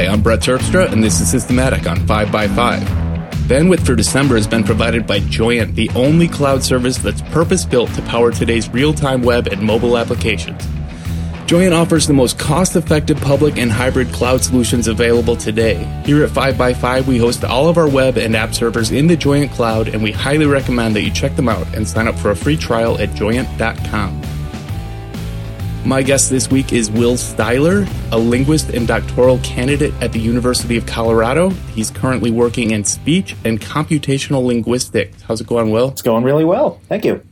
Hi, I'm Brett Terpstra, and this is Systematic on 5x5. Bandwidth for December has been provided by Joyent, the only cloud service that's purpose built to power today's real time web and mobile applications. Joyent offers the most cost effective public and hybrid cloud solutions available today. Here at 5x5, we host all of our web and app servers in the Joyent cloud, and we highly recommend that you check them out and sign up for a free trial at joyent.com. My guest this week is Will Styler, a linguist and doctoral candidate at the University of Colorado. He's currently working in speech and computational linguistics. How's it going, Will? It's going really well. Thank you.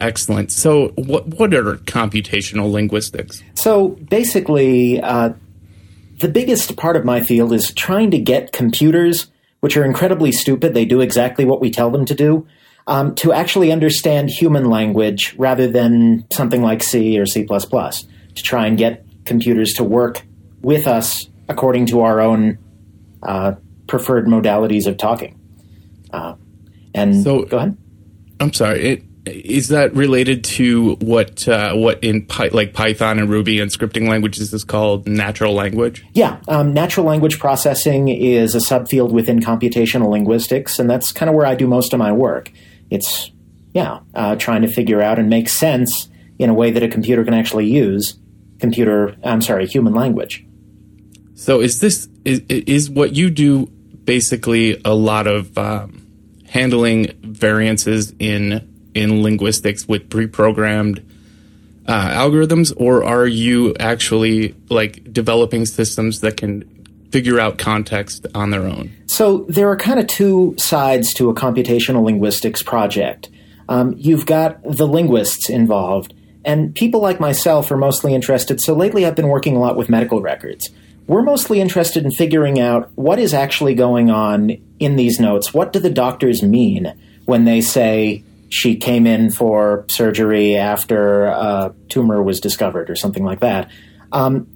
Excellent. So, what what are computational linguistics? So, basically, uh, the biggest part of my field is trying to get computers, which are incredibly stupid, they do exactly what we tell them to do, um, to actually understand human language rather than something like C or C, to try and get computers to work with us according to our own uh, preferred modalities of talking. Uh, and so, go ahead. I'm sorry. It, is that related to what uh, what in Py- like Python and Ruby and scripting languages is called natural language? Yeah, um, natural language processing is a subfield within computational linguistics, and that's kind of where I do most of my work it's yeah, uh, trying to figure out and make sense in a way that a computer can actually use computer. I'm sorry, human language. So is this is, is what you do basically a lot of um, handling variances in in linguistics with pre-programmed uh, algorithms, or are you actually like developing systems that can figure out context on their own? So there are kind of two sides to a computational linguistics project. Um, you've got the linguists involved, and people like myself are mostly interested. So lately, I've been working a lot with medical records. We're mostly interested in figuring out what is actually going on in these notes. What do the doctors mean when they say she came in for surgery after a tumor was discovered or something like that? Um,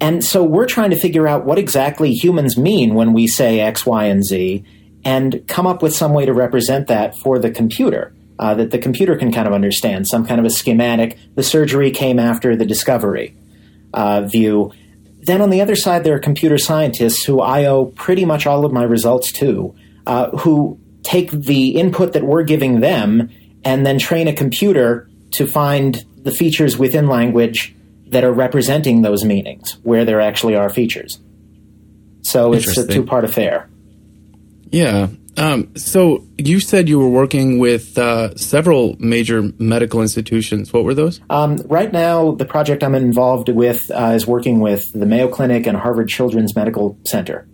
and so we're trying to figure out what exactly humans mean when we say X, Y, and Z and come up with some way to represent that for the computer. Uh, that the computer can kind of understand, some kind of a schematic. The surgery came after the discovery uh, view. Then on the other side, there are computer scientists who I owe pretty much all of my results to, uh, who take the input that we're giving them and then train a computer to find the features within language that are representing those meanings where there actually are features. So it's a two part affair. Yeah. Um, so you said you were working with uh, several major medical institutions. What were those? Um, right now, the project I'm involved with uh, is working with the Mayo Clinic and Harvard Children's Medical Center.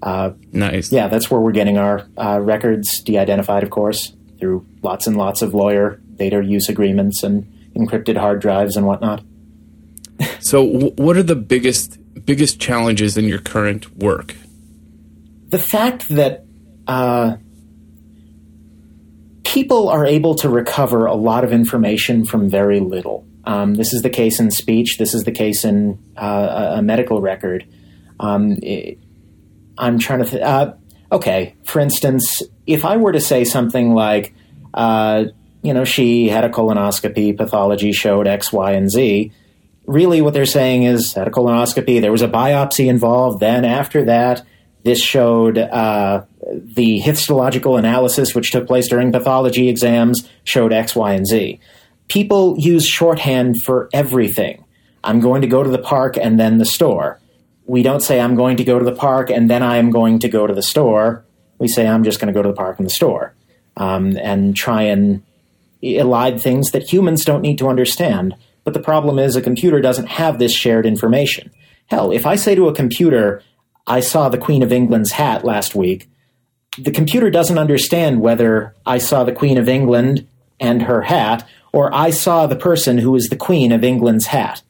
Uh, nice. Yeah, that's where we're getting our uh, records de-identified, of course, through lots and lots of lawyer data use agreements and encrypted hard drives and whatnot so, what are the biggest biggest challenges in your current work? The fact that uh, people are able to recover a lot of information from very little. Um, this is the case in speech. This is the case in uh, a medical record. Um, it, I'm trying to. Th- uh, okay, for instance, if I were to say something like, uh, you know, she had a colonoscopy, pathology showed X, Y, and Z really what they're saying is had a colonoscopy, there was a biopsy involved. Then after that, this showed uh, the histological analysis, which took place during pathology exams, showed X, Y, and Z. People use shorthand for everything. I'm going to go to the park and then the store. We don't say I'm going to go to the park and then I am going to go to the store. We say I'm just going to go to the park and the store, um, and try and elide things that humans don't need to understand. But the problem is a computer doesn't have this shared information. Hell, if I say to a computer, I saw the Queen of England's hat last week, the computer doesn't understand whether I saw the Queen of England and her hat, or I saw the person who is the Queen of England's hat.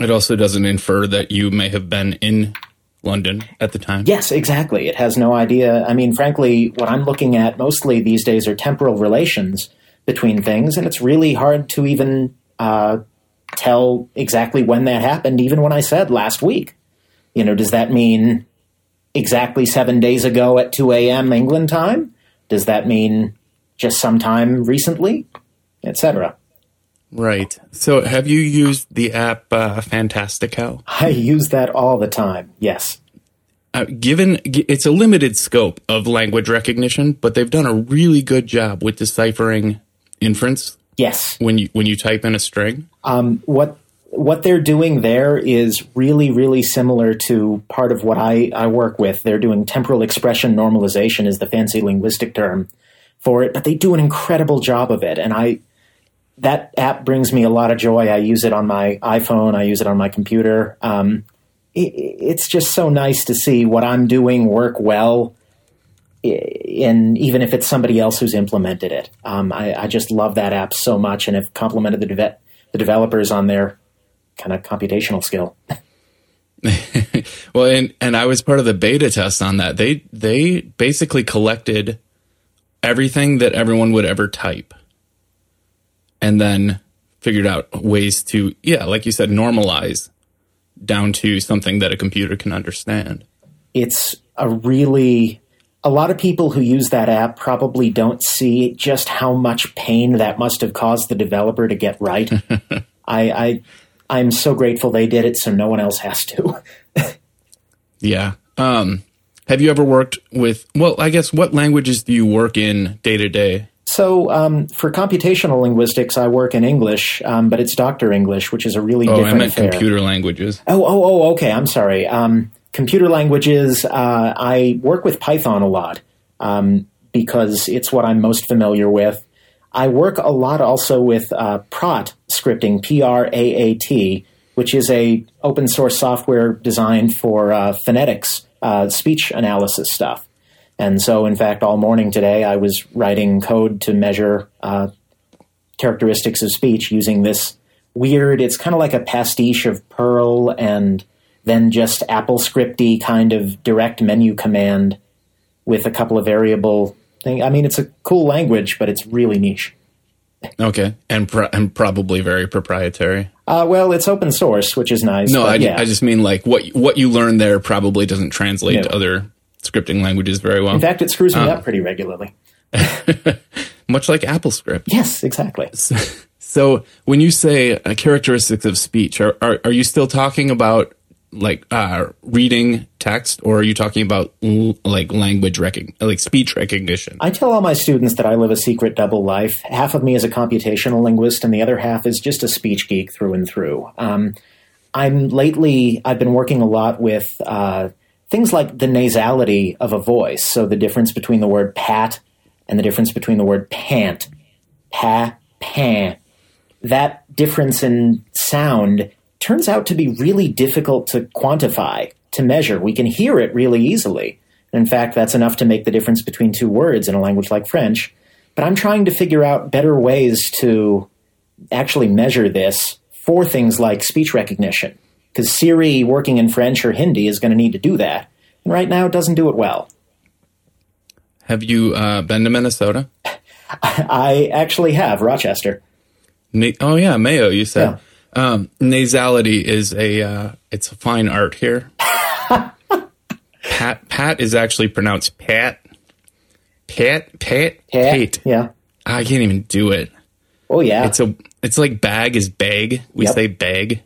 It also doesn't infer that you may have been in London at the time. Yes, exactly. It has no idea. I mean, frankly, what I'm looking at mostly these days are temporal relations between things, and it's really hard to even uh, tell exactly when that happened, even when I said last week. You know, does that mean exactly seven days ago at 2 a.m. England time? Does that mean just sometime recently, etc.? Right. So, have you used the app uh, Fantastical? I use that all the time. Yes. Uh, given it's a limited scope of language recognition, but they've done a really good job with deciphering inference Yes. when you when you type in a string. Um, what what they're doing there is really, really similar to part of what I, I work with. They're doing temporal expression normalization is the fancy linguistic term for it, but they do an incredible job of it. And I that app brings me a lot of joy. I use it on my iPhone. I use it on my computer. Um, it, it's just so nice to see what I'm doing work well. In even if it's somebody else who's implemented it, um, I, I, just love that app so much, and have complimented the, de- the developers on their kind of computational skill. well, and and I was part of the beta test on that. They they basically collected everything that everyone would ever type and then figured out ways to, yeah, like you said, normalize down to something that a computer can understand. It's a really a lot of people who use that app probably don't see just how much pain that must have caused the developer to get right. I, I I'm so grateful they did it, so no one else has to. yeah. Um, have you ever worked with? Well, I guess what languages do you work in day to day? So, um, for computational linguistics, I work in English, um, but it's Doctor English, which is a really different oh, different I meant affair. computer languages. Oh, oh, oh, okay. I'm sorry. Um, computer languages. Uh, I work with Python a lot um, because it's what I'm most familiar with. I work a lot also with uh, Praat scripting, P R A A T, which is a open source software designed for uh, phonetics, uh, speech analysis stuff. And so, in fact, all morning today, I was writing code to measure uh, characteristics of speech using this weird, it's kind of like a pastiche of Perl and then just AppleScripty kind of direct menu command with a couple of variable thing. I mean, it's a cool language, but it's really niche. Okay, and pro- and probably very proprietary. Uh, well, it's open source, which is nice. No, I, yeah. I, just mean like what what you learn there probably doesn't translate no. to other scripting languages very well. In fact, it screws me um, up pretty regularly. much like AppleScript. Yes, exactly. So, so when you say uh, characteristics of speech, are, are, are you still talking about like uh, reading text, or are you talking about l- like language recognition, like speech recognition? I tell all my students that I live a secret double life. Half of me is a computational linguist, and the other half is just a speech geek through and through. Um, I'm lately I've been working a lot with uh, things like the nasality of a voice. So the difference between the word pat and the difference between the word pant, pa, pan. That difference in sound turns out to be really difficult to quantify, to measure. We can hear it really easily. In fact, that's enough to make the difference between two words in a language like French. But I'm trying to figure out better ways to actually measure this for things like speech recognition because Siri working in French or Hindi is going to need to do that. And right now, it doesn't do it well. Have you uh, been to Minnesota? I actually have Rochester. Oh yeah, Mayo. You said yeah. Um, nasality is a uh, it's a fine art here. Pat Pat is actually pronounced Pat. Pat Pat Pat. Yeah. I can't even do it. Oh yeah. It's a it's like bag is bag. We yep. say bag.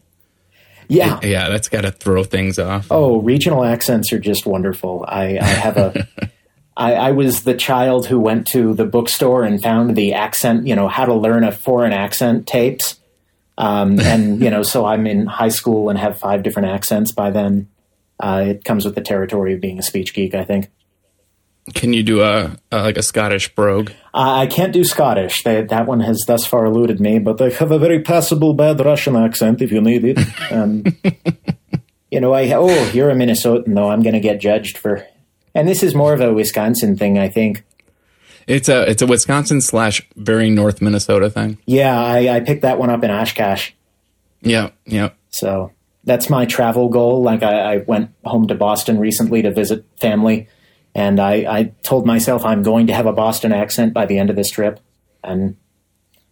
Yeah. Yeah, that's got to throw things off. Oh, regional accents are just wonderful. I, I have a. I, I was the child who went to the bookstore and found the accent, you know, how to learn a foreign accent tapes. Um, and, you know, so I'm in high school and have five different accents by then. Uh, it comes with the territory of being a speech geek, I think. Can you do a, a like a Scottish brogue? Uh, I can't do Scottish. They, that one has thus far eluded me, but I have a very passable bad Russian accent if you need it. Um, you know, I oh, you're a Minnesotan though. I'm going to get judged for, and this is more of a Wisconsin thing, I think. It's a it's a Wisconsin slash very North Minnesota thing. Yeah, I, I picked that one up in Oshkosh. Yeah, yeah. So that's my travel goal. Like I, I went home to Boston recently to visit family and I, I, told myself I'm going to have a Boston accent by the end of this trip, and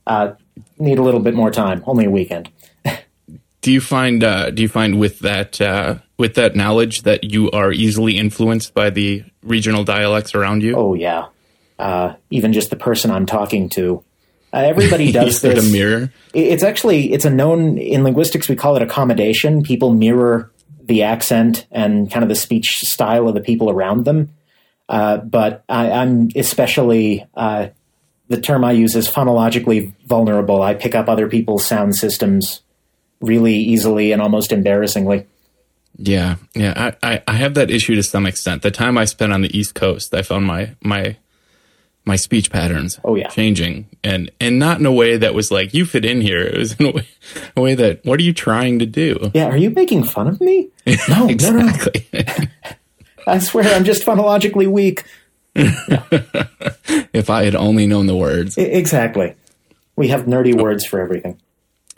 uh, need a little bit more time. Only a weekend. do you find uh, Do you find with that uh, with that knowledge that you are easily influenced by the regional dialects around you? Oh yeah, uh, even just the person I'm talking to. Uh, everybody does this. a mirror. It's actually it's a known in linguistics we call it accommodation. People mirror the accent and kind of the speech style of the people around them. Uh, but I, I'm especially uh, the term I use is phonologically vulnerable. I pick up other people's sound systems really easily and almost embarrassingly. Yeah, yeah. I, I, I have that issue to some extent. The time I spent on the East Coast, I found my my my speech patterns Oh, yeah. changing and and not in a way that was like you fit in here. It was in a way, a way that what are you trying to do? Yeah, are you making fun of me? No, no, no. exactly. I swear I'm just phonologically weak. if I had only known the words. I- exactly. We have nerdy words for everything.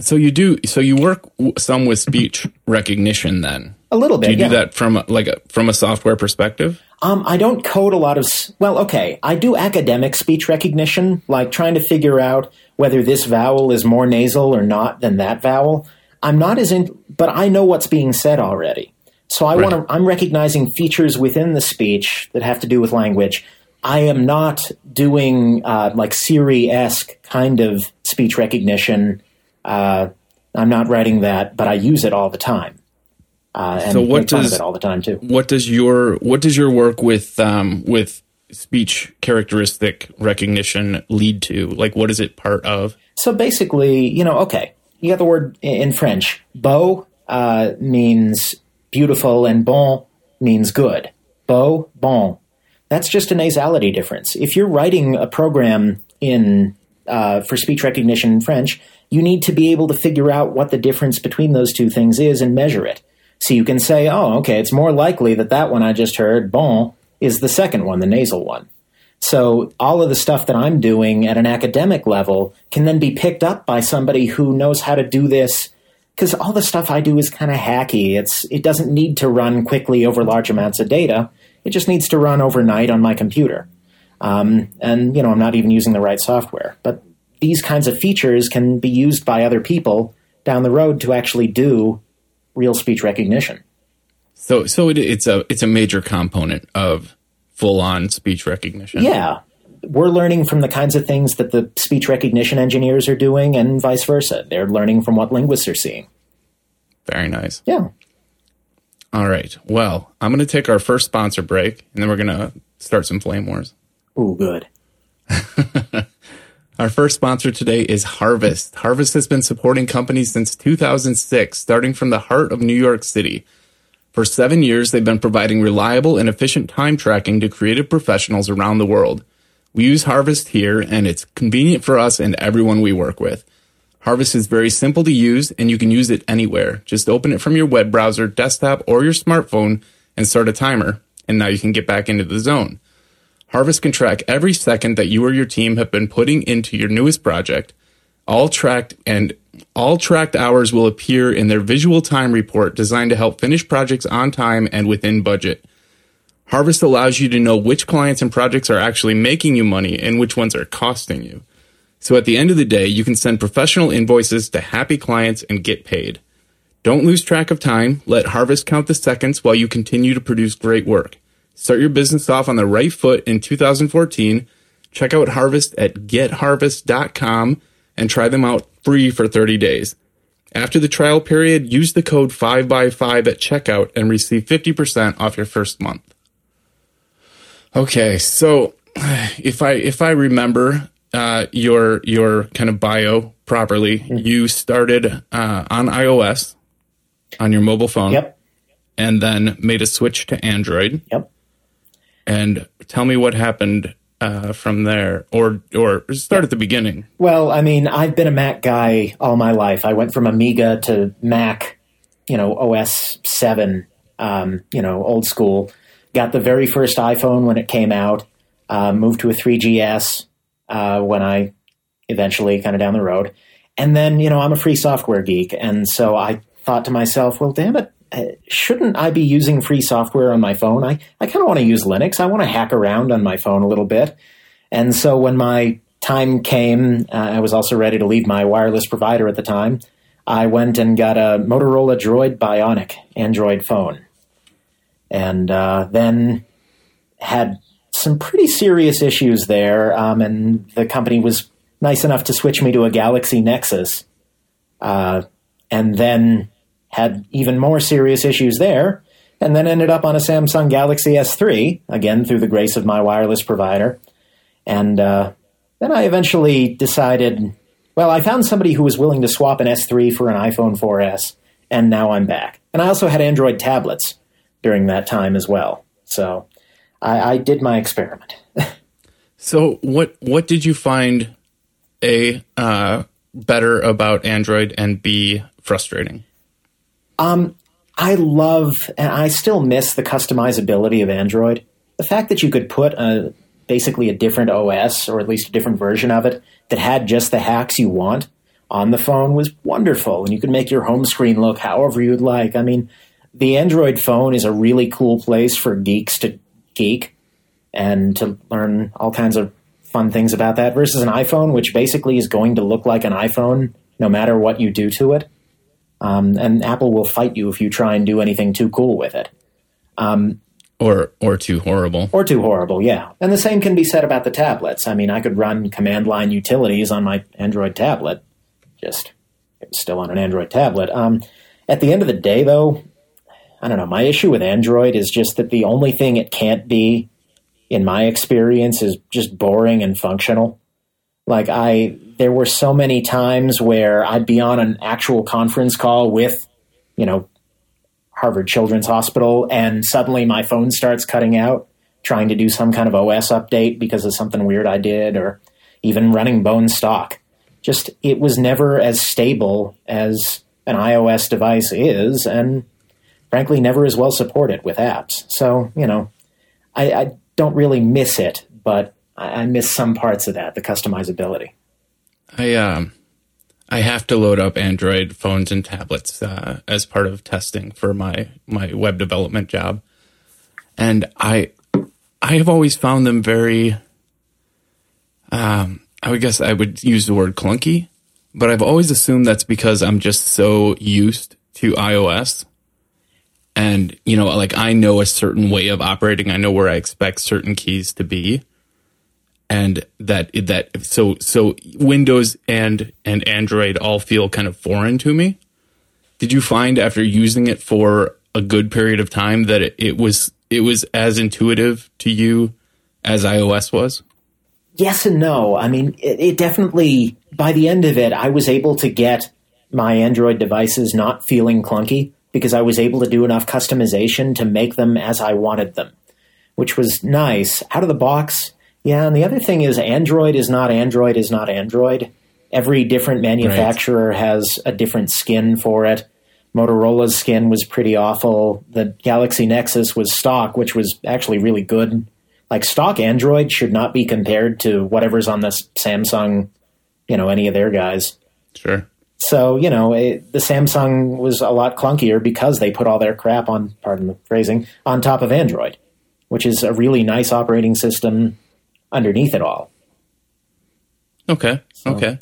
So you do. So you work some with speech recognition. Then A little bit. do you yeah. do that from like a, from a software perspective? Um, I don't code a lot of. Well, okay, I do academic speech recognition, like trying to figure out whether this vowel is more nasal or not than that vowel. I'm not as in, but I know what's being said already. So I Right. want to. I'm recognizing features within the speech that have to do with language. I am not doing uh, like Siri esque kind of speech recognition. Uh, I'm not writing that, but I use it all the time. Uh, and So what does- it all the time too? What does your what does your work with um, with speech characteristic recognition lead to? Like, what is it part of? So basically, you know, okay, you got the word in French. Beau uh, means beautiful, and bon means good. Beau, bon. That's just a nasality difference. If you're writing a program in uh, for speech recognition in French, you need to be able to figure out what the difference between those two things is and measure it. So you can say, oh, okay, it's more likely that that one I just heard, bon, is the second one, the nasal one. So all of the stuff that I'm doing at an academic level can then be picked up by somebody who knows how to do this because all the stuff I do is kind of hacky. It's it doesn't need to run quickly over large amounts of data. It just needs to run overnight on my computer. Um, and you know, I'm not even using the right software. But these kinds of features can be used by other people down the road to actually do real speech recognition. So so it, it's a it's a major component of full on speech recognition. Yeah. We're learning from the kinds of things that the speech recognition engineers are doing and vice versa. They're learning from what linguists are seeing. Very nice. Yeah. All right. Well, I'm going to take our first sponsor break, and then we're going to start some flame wars. Oh, good. Our first sponsor today is Harvest. Harvest has been supporting companies since 2006, starting from the heart of New York City. For seven years, they've been providing reliable and efficient time tracking to creative professionals around the world. We use Harvest here, and it's convenient for us and everyone we work with. Harvest is very simple to use, and you can use it anywhere. Just open it from your web browser, desktop, or your smartphone and start a timer, and now you can get back into the zone. Harvest can track every second that you or your team have been putting into your newest project. All tracked and all tracked hours will appear in their visual time report designed to help finish projects on time and within budget. Harvest allows you to know which clients and projects are actually making you money and which ones are costing you. So at the end of the day, you can send professional invoices to happy clients and get paid. Don't lose track of time. Let Harvest count the seconds while you continue to produce great work. Start your business off on the right foot in 2014. Check out Harvest at getharvest.com and try them out free for 30 days. After the trial period, use the code 5x5 at checkout and receive 50% off your first month. Okay, so if I if I remember uh, your your kind of bio properly, you started uh, on iOS on your mobile phone Yep. and then made a switch to Android. Yep. And tell me what happened uh, from there, or or start at the beginning. Well, I mean, I've been a Mac guy all my life. I went from Amiga to Mac, you know, OS 7, um, you know, old school. Got the very first iPhone when it came out, uh, moved to a 3GS uh, when I eventually kind of down the road. And then, you know, I'm a free software geek. And so I thought to myself, well, damn it, shouldn't I be using free software on my phone? I, I kind of want to use Linux. I want to hack around on my phone a little bit. And so when my time came, uh, I was also ready to leave my wireless provider at the time. I went and got a Motorola Droid Bionic Android phone. And uh, then had some pretty serious issues there. Um, and the company was nice enough to switch me to a Galaxy Nexus, uh, and then had even more serious issues there, and then ended up on a Samsung Galaxy S3 again through the grace of my wireless provider, and uh, then I eventually decided. Well, I found somebody who was willing to swap an S3 for an iPhone 4S, and now I'm back. And I also had Android tablets during that time as well. So I, I did my experiment. so what what did you find a uh, better about Android and b frustrating? Um, I love and I still miss the customizability of Android. The fact that you could put a basically a different OS or at least a different version of it that had just the hacks you want on the phone was wonderful, and you could make your home screen look however you'd like. I mean, the Android phone is a really cool place for geeks to geek and to learn all kinds of fun things about that versus an iPhone, which basically is going to look like an iPhone no matter what you do to it. Um, and Apple will fight you if you try and do anything too cool with it. Um, or or too horrible. Or too horrible, yeah. And the same can be said about the tablets. I mean, I could run command line utilities on my Android tablet. Just it's still on an Android tablet. Um, at the end of the day, though, I don't know. My issue with Android is just that the only thing it can't be, in my experience, is just boring and functional. Like I, there were so many times where I'd be on an actual conference call with, you know, Harvard Children's Hospital, and suddenly my phone starts cutting out, trying to do some kind of OS update because of something weird I did, or even running bone stock. Just it was never as stable as an iOS device is, and frankly, never as well supported with apps. So you know, I, I don't really miss it, but I, I, miss some parts of that, the customizability. I um I have to load up Android phones and tablets uh, as part of testing for my my web development job, and I I have always found them very. Um, I would guess I would use the word clunky, but I've always assumed that's because I'm just so used to iOS, and you know, like I know a certain way of operating. I know where I expect certain keys to be, and that that so so Windows and and Android all feel kind of foreign to me. Did you find after using it for a good period of time that it, it was it was as intuitive to you as iOS was? Yes and no. I mean, it, it definitely by the end of it, I was able to get my Android devices not feeling clunky because I was able to do enough customization to make them as I wanted them, which was nice. Out of the box, yeah, and the other thing is Android is not Android is not Android. Every different manufacturer right. has a different skin for it. Motorola's skin was pretty awful. The Galaxy Nexus was stock, which was actually really good. Like stock Android should not be compared to whatever's on this Samsung, you know, any of their guys. Sure. So, you know, it, the Samsung was a lot clunkier because they put all their crap on, pardon the phrasing, on top of Android, which is a really nice operating system underneath it all. Okay. So. Okay.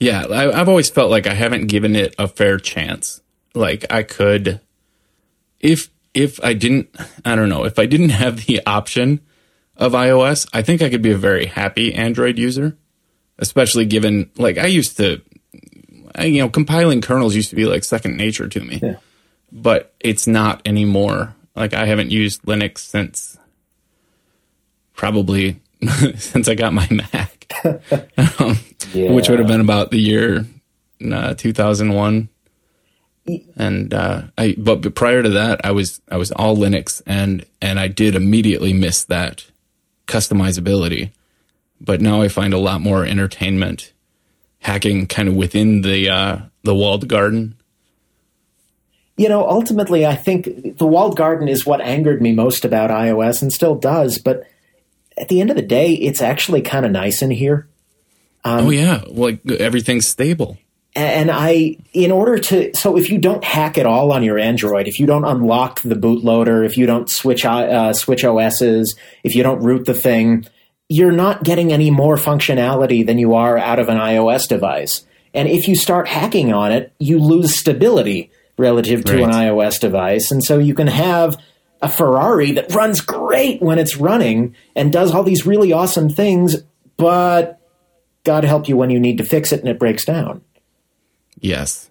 Yeah, I, have always felt like I haven't given it a fair chance. Like I could, if if I didn't, I don't know, if I didn't have the option of iOS, I think I could be a very happy Android user. Especially given, like I used to, you know, compiling kernels used to be like second nature to me, yeah. but it's not anymore. Like I haven't used Linux since probably since I got my Mac, um, yeah. which would have been about the year uh, 2001. And uh, I, but, but prior to that, I was I was all Linux, and and I did immediately miss that customizability. But now I find a lot more entertainment hacking kind of within the uh, the walled garden. You know, ultimately, I think the walled garden is what angered me most about iOS, and still does. But at the end of the day, it's actually kind of nice in here. Um, oh yeah, like everything's stable. And I, in order to, so if you don't hack it all on your Android, if you don't unlock the bootloader, if you don't switch uh, switch OSs, if you don't root the thing, you're not getting any more functionality than you are out of an iOS device. And if you start hacking on it, you lose stability relative to right. an iOS device. And so you can have a Ferrari that runs great when it's running and does all these really awesome things, but God help you when you need to fix it and it breaks down. Yes.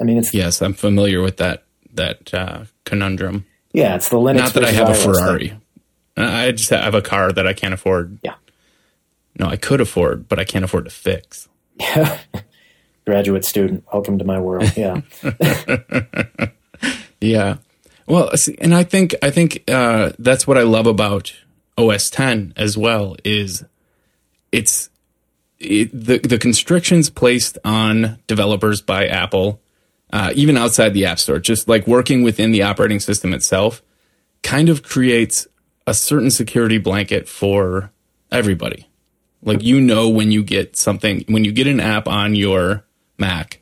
I mean, it's Yes, I'm familiar with that that uh, conundrum. yeah, it's the Linux. Not that I have a iOS thing. Ferrari. I just have a car that I can't afford. Yeah. No, I could afford, but I can't afford to fix. Graduate student, welcome to my world. Yeah, Yeah. Well, and I think I think uh, that's what I love about OS 10 as well is it's it, the the constrictions placed on developers by Apple, uh, even outside the App Store, just like working within the operating system itself, kind of creates a certain security blanket for everybody. Like you know when you get something when you get an app on your Mac,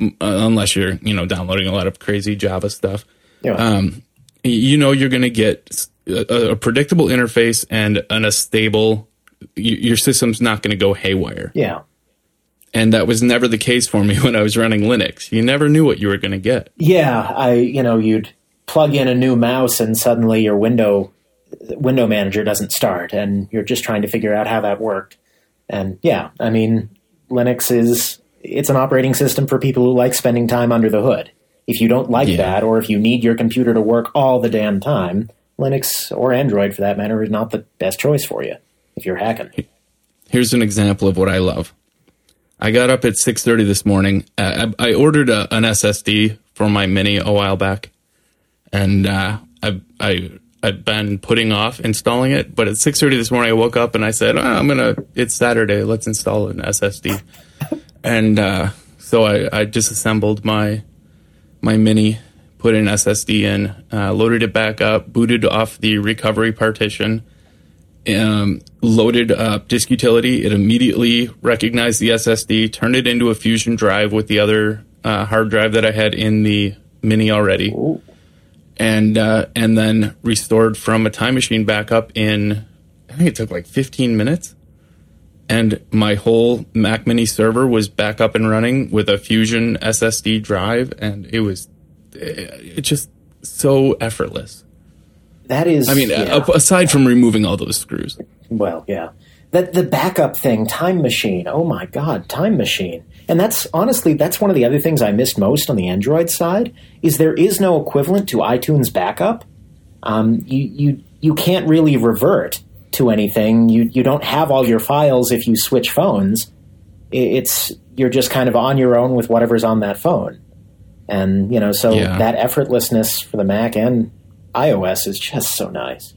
uh, unless you're you know downloading a lot of crazy Java stuff yeah. um, you know you're going to get a, a predictable interface and, and a stable y- your system's not going to go haywire yeah. and that was never the case for me when i was running linux you never knew what you were going to get Yeah, I you know you'd plug in a new mouse and suddenly your window window manager doesn't start and you're just trying to figure out how that worked. And yeah, I mean Linux is it's an operating system for people who like spending time under the hood. If you don't like Yeah. that or if you need your computer to work all the damn time, Linux or Android for that matter is not the best choice for you if you're hacking. here's an example of what i love i got up at 6.30 this morning uh, I, I ordered a, an ssd for my mini a while back and uh, I, I I'd been putting off installing it, but at six thirty this morning I woke up and I said, oh, "I'm gonna. It's Saturday. Let's install an SSD." and uh, so I, I disassembled my my mini, put an SSD in, uh, loaded it back up, booted off the recovery partition, um, loaded up disk utility. It immediately recognized the SSD, turned it into a Fusion drive with the other uh, hard drive that I had in the mini already and uh, and then restored from a time machine backup in I think it took like 15 minutes. And my whole Mac Mini server was back up and running with a Fusion SSD drive, and it was it just so effortless. That is I mean, yeah. aside from removing all those screws. Well, yeah. That the backup thing, Time Machine. Oh my God, Time Machine. And that's honestly that's one of the other things I missed most on the Android side is there is no equivalent to iTunes backup. Um, you you you can't really revert to anything. You you don't have all your files if you switch phones. It's you're just kind of on your own with whatever's on that phone. And you know, so Yeah. that effortlessness for the Mac and iOS is just so nice.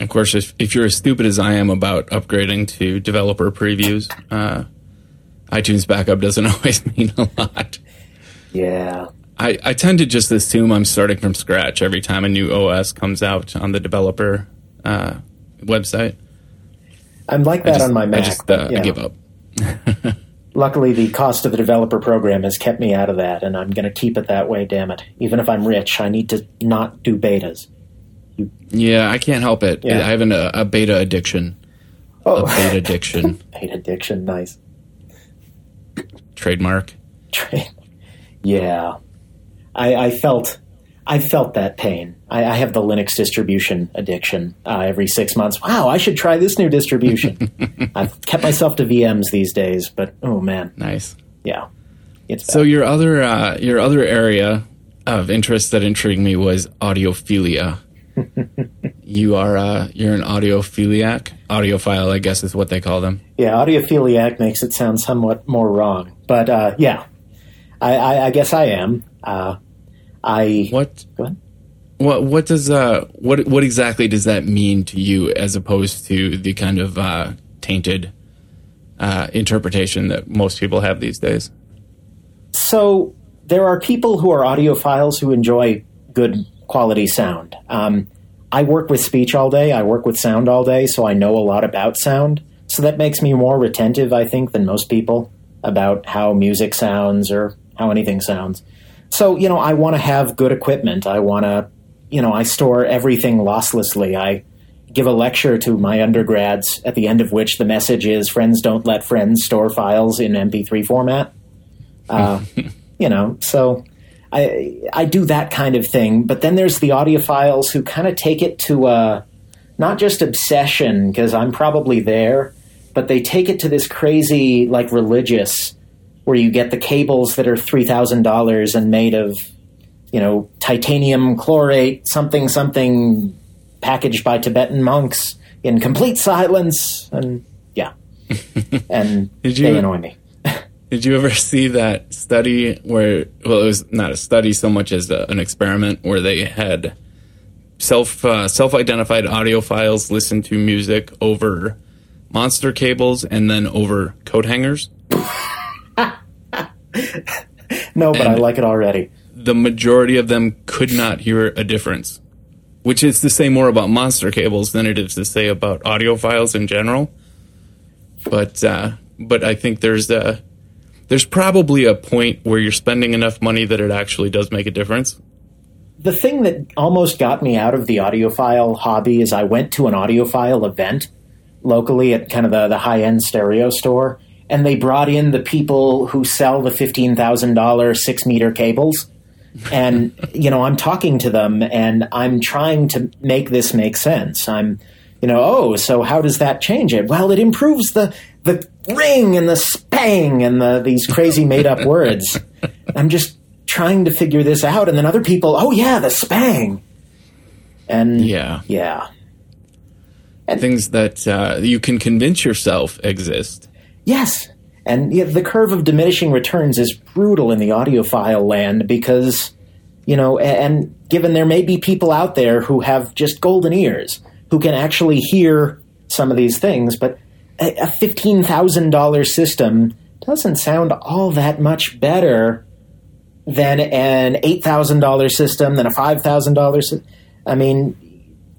Of course, if, if you're as stupid as I am about upgrading to developer previews, uh, iTunes backup doesn't always mean a lot. Yeah. I, I tend to just assume I'm starting from scratch every time a new OS comes out on the developer uh, website. I'm like that just, on my Mac. I just uh, yeah. I give up. Luckily, the cost of the developer program has kept me out of that, and I'm going to keep it that way. Damn it! Even if I'm rich, I need to not do betas. Yeah, I can't help it. Yeah. I have an, a, a beta addiction. Oh, A beta addiction beta addiction, nice. trademark. yeah, I, I felt, I felt that pain. I, I have the Linux distribution addiction. Uh, every six months, wow, I should try this new distribution. I've kept myself to VMs these days, but oh man, Nice. yeah, it's So your other uh, your other area of interest that intrigued me was audiophilia. you are uh, you're an audiophiliac, audiophile, I guess is what they call them. Yeah, audiophiliac makes it sound somewhat more wrong, but uh, yeah, I, I, I guess I am. Uh, I What go ahead. What what does uh what what exactly does that mean to you as opposed to the kind of uh, tainted uh, interpretation that most people have these days? So there are people who are audiophiles who enjoy good quality sound. Um, I work with speech all day. I work with sound all day, so I know a lot about sound. So that makes me more retentive, I think, than most people about how music sounds or how anything sounds. So you know, I want to have good equipment. I want to, you know, I store everything losslessly. I give a lecture to my undergrads at the end of which the message is friends don't let friends store files in mp3 format uh, you know so i i do that kind of thing but then there's the audiophiles who kind of take it to a not just obsession because i'm probably there but they take it to this crazy, like religious, where you get the cables that are three thousand dollars and made of, you know, titanium chlorate, something something, packaged by Tibetan monks in complete silence, and yeah, and Did you- they annoy me. Did you ever see that study where, well, it was not a study so much as a, an experiment where they had self uh, self identified audiophiles listen to music over monster cables and then over coat hangers? No, but I like it already. The majority of them could not hear a difference, which is to say more about monster cables than it is to say about audiophiles in general. But uh, but I think there's a there's probably a point where you're spending enough money that it actually does make a difference. the thing that almost got me out of the audiophile hobby is I went to an audiophile event locally at kind of the, the high end stereo store, and they brought in the people who sell the fifteen thousand dollar six meter cables. And you know, I'm talking to them, and I'm trying to make this make sense. I'm, you know, oh, so how does that change it? Well, it improves the the ring and the spang and the these crazy made up words. I'm just trying to figure this out, and then other people, oh yeah, the spang, and Yeah. yeah, and, Things that uh, you can convince yourself exist. yes, and the curve of diminishing returns is brutal in the audiophile land because you know, and given there may be people out there who have just golden ears who can actually hear some of these things, but a, a fifteen thousand dollar system doesn't sound all that much better than an eight thousand dollar system, than a five thousand dollars. system. I mean,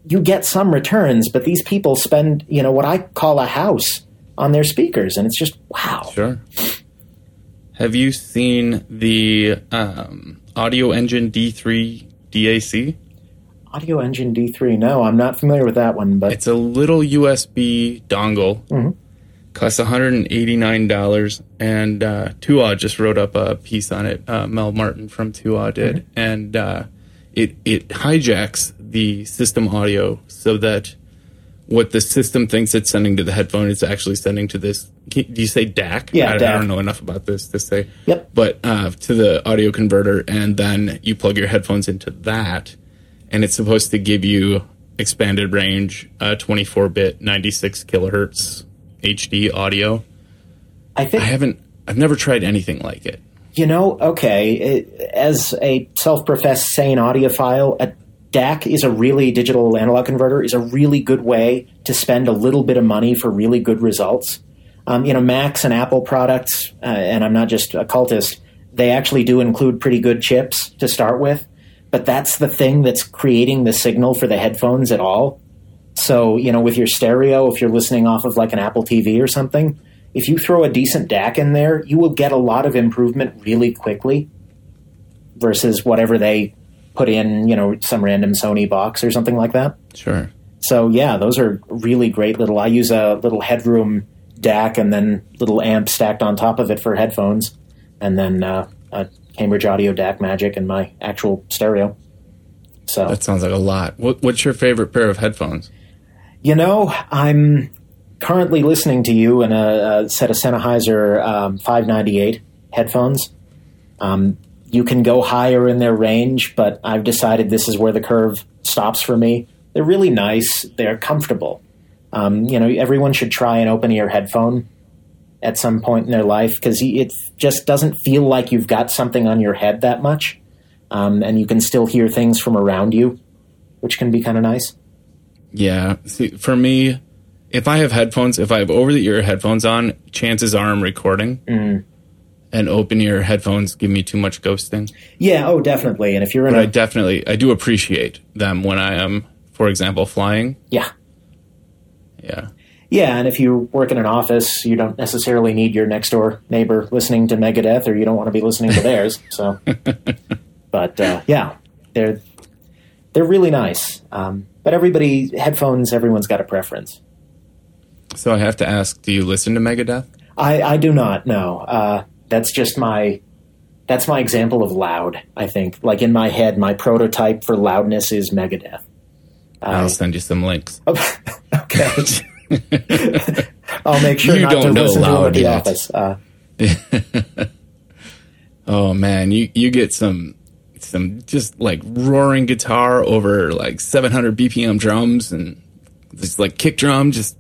you get some returns, but these people spend, you know, what I call a house on their speakers, and it's just wow. Sure. Have you seen the um, Audioengine D3 DAC? Audioengine D3. No, I'm not familiar with that one, but It's a little USB dongle. Mm-hmm. Costs $189. And uh, TUAW just wrote up a piece on it. Uh, Mel Martin from TUAW did. And uh, it, it hijacks the system audio so that what the system thinks it's sending to the headphone is actually sending to this. Do you say DAC? Yeah, I, I don't know enough about this to say. Yep. But uh, to the audio converter, and then you plug your headphones into that, and it's supposed to give you expanded range, uh, 24 bit, 96 kilohertz HD audio. I think I haven't, I've never tried anything like it. You know, okay, it, as a self-professed sane audiophile, DAC is a really digital analog converter is a really good way to spend a little bit of money for really good results. Um, you know, Macs and Apple products, uh, and I'm not just a cultist. They actually do include pretty good chips to start with, but that's the thing that's creating the signal for the headphones at all. So, you know, with your stereo, if you're listening off of like an Apple TV or something, if you throw a decent DAC in there, you will get a lot of improvement really quickly versus whatever they put in, you know, some random Sony box or something like that. Sure. So, yeah, those are really great little. I use a little headroom DAC and then little amp stacked on top of it for headphones, and then uh, a Cambridge Audio DAC Magic and my actual stereo. So, That sounds like a lot. What, what's your favorite pair of headphones? You know, I'm currently listening to you in a, a set of Sennheiser um, 598 headphones. Um, you can go higher in their range, but I've decided this is where the curve stops for me. They're really nice. They're comfortable. Um, you know, everyone should try an open ear headphone at some point in their life because it just doesn't feel like you've got something on your head that much, um, and you can still hear things from around you, which can be kind of nice. Yeah. See, for me, if I have headphones, if I have over the ear headphones on, chances are I'm recording. And open ear headphones give me too much ghosting. Yeah, oh, definitely. And if you're in But I a definitely, I do appreciate them when I am, for example, flying. yeah, Yeah. yeah, and if you work in an office, you don't necessarily need your next door neighbor listening to Megadeth, or you don't want to be listening to theirs. So, but uh, yeah, they're they're really nice. Um, but everybody headphones, everyone's got a preference. So I have to ask, do you listen to Megadeth? I, I do not know. Uh, that's just my that's my example of loud. I think, like in my head, my prototype for loudness is Megadeth. I'll send you some links. okay. I'll make sure You not don't to know listen to loud the yet. office. Uh, Oh man, you you get some some just like roaring guitar over like 700 BPM drums and just like kick drum just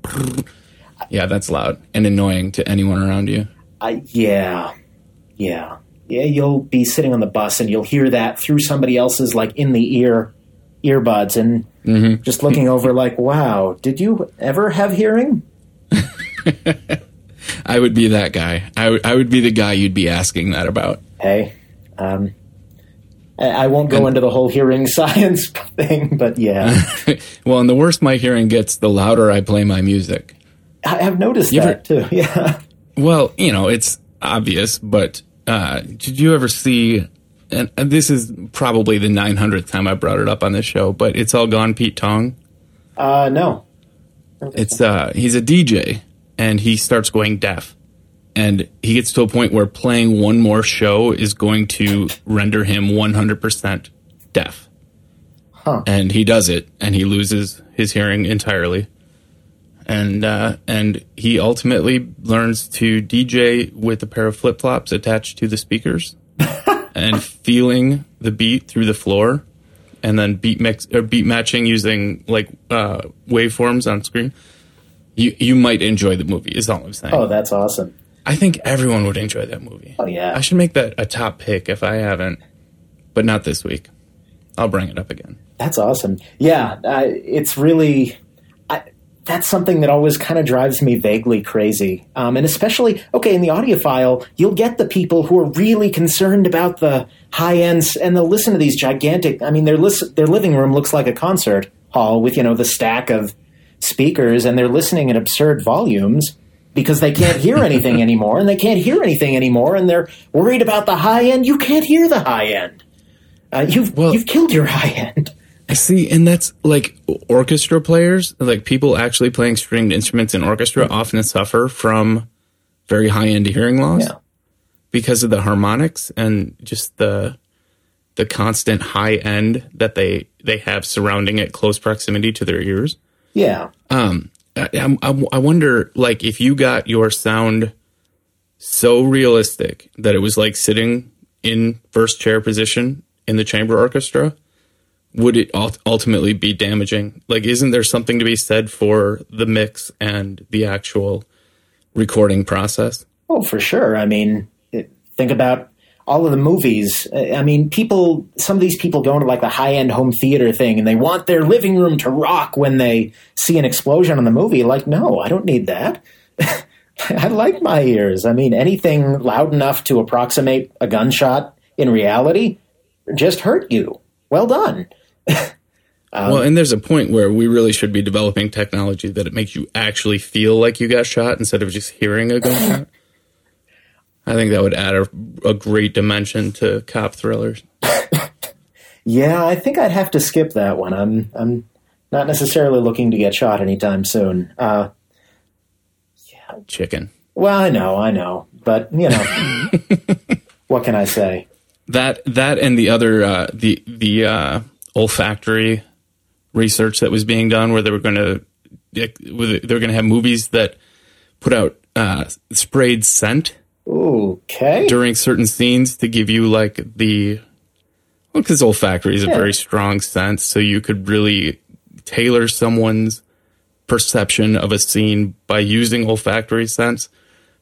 yeah, that's loud and annoying to anyone around you. I, yeah, yeah, yeah. You'll be sitting on the bus and you'll hear that through somebody else's like in the ear earbuds and Mm-hmm. just looking over like, wow, did you ever have hearing? I would be that guy. I would be the guy you'd be asking that about. Hey, um, I, I won't go And- into the whole hearing science thing, but yeah, well, and the worse my hearing gets, the louder I play my music. I have noticed You that too. Yeah. Well, you know, it's obvious, but uh, did you ever see? And, and this is probably the 900th time I brought it up on this show, but it's all gone Pete Tong. Uh, no. It's uh, he's a DJ and he starts going deaf, and he gets to a point where playing one more show is going to render him 100% deaf. Huh. And he does it, and he loses his hearing entirely. And uh, and he ultimately learns to DJ with a pair of flip flops attached to the speakers, and feeling the beat through the floor, and then beat mix or beat matching using like uh, waveforms on screen. You you might enjoy the movie. Is all I'm saying. Oh, that's awesome. I think everyone would enjoy that movie. Oh yeah. I should make that a top pick if I haven't, but not this week. I'll bring it up again. That's awesome. Yeah, uh, it's really. That's something that always kind of drives me vaguely crazy. Um, and especially, okay, in the audiophile, you'll get the people who are really concerned about the high ends, and they'll listen to these gigantic. I mean, their lis- their living room looks like a concert hall with you know the stack of speakers, and they're listening at absurd volumes because they can't hear anything anymore, and they can't hear anything anymore, and they're worried about the high end. You can't hear the high end. Uh, you've Well- you've killed your high end. I see, and that's like orchestra players, like people actually playing stringed instruments in orchestra, often suffer from very high end hearing loss Yeah. because of the harmonics and just the the constant high end that they they have surrounding it, close proximity to their ears. Yeah. Um, I, I, I wonder, like, if you got your sound so realistic that it was like sitting in first chair position in the chamber orchestra, would it ultimately be damaging? Like, isn't there something to be said for the mix and the actual recording process? Oh, for sure. I mean, it, think about all of the movies. I mean, people, some of these people go into like the high end home theater thing and they want their living room to rock when they see an explosion in the movie. Like, no, I don't need that. I like my ears. I mean, anything loud enough to approximate a gunshot in reality just hurt you. Well done. well, and there's a point where we really should be developing technology that it makes you actually feel like you got shot instead of just hearing a gunshot. I think that would add a, a great dimension to cop thrillers. Yeah, I think I'd have to skip that one. I'm, I'm not necessarily looking to get shot anytime soon. Uh, Chicken. Well, I know, I know, but you know, what can I say? That that and the other uh, the the uh, olfactory research that was being done, where they were going to they were going to have movies that put out uh, sprayed scent. Okay, during certain scenes to give you like the well, because olfactory is a very strong sense, so you could really tailor someone's perception of a scene by using olfactory sense.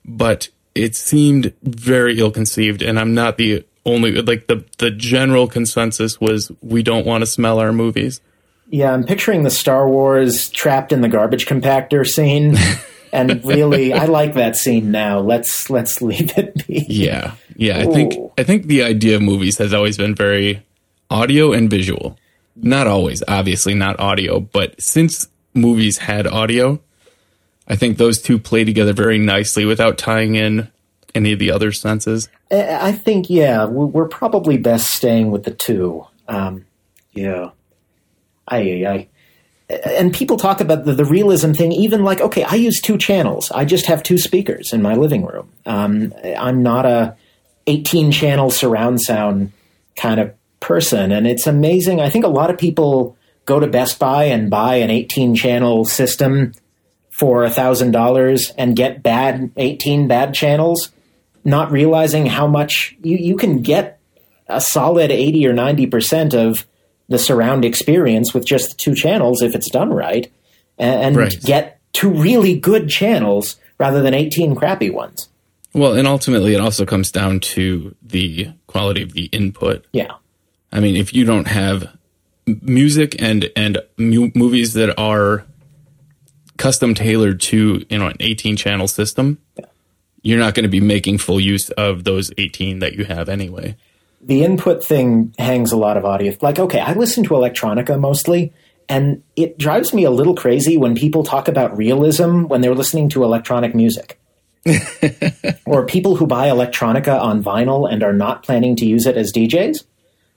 But it seemed very ill conceived, and I'm not the only like the the general consensus was we don't want to smell our movies. yeah, I'm picturing the Star Wars trapped in the garbage compactor scene, and really, I like that scene now. Let's let's leave it be. Yeah, yeah. I think I think the idea of movies has always been very audio and visual. Not always, obviously, not audio, but since movies had audio, I think those two play together very nicely without tying in any of the other senses. I I think yeah, we- we're probably best staying with the two. Um, yeah, I, I, and people talk about the, the realism thing. Even like, okay, I use two channels. I just have two speakers in my living room. Um, I'm not a 18 channel surround sound kind of person, and it's amazing. I think a lot of people go to Best Buy and buy an 18 channel system for a thousand dollars and get bad 18 bad channels, not realizing how much you, you can get a solid 80 or 90% of the surround experience with just two channels if it's done right and, Right. get two really good channels rather than 18 crappy ones. Well, and ultimately, it also comes down to the quality of the input. Yeah. I mean, if you don't have music and and mu- movies that are custom tailored to you know an 18 channel system, you're not going to be making full use of those 18 that you have anyway. the input thing hangs a lot of audio. Like, okay, I listen to electronica mostly, and it drives me a little crazy when people talk about realism when they're listening to electronic music. or people who buy electronica on vinyl and are not planning to use it as DJs.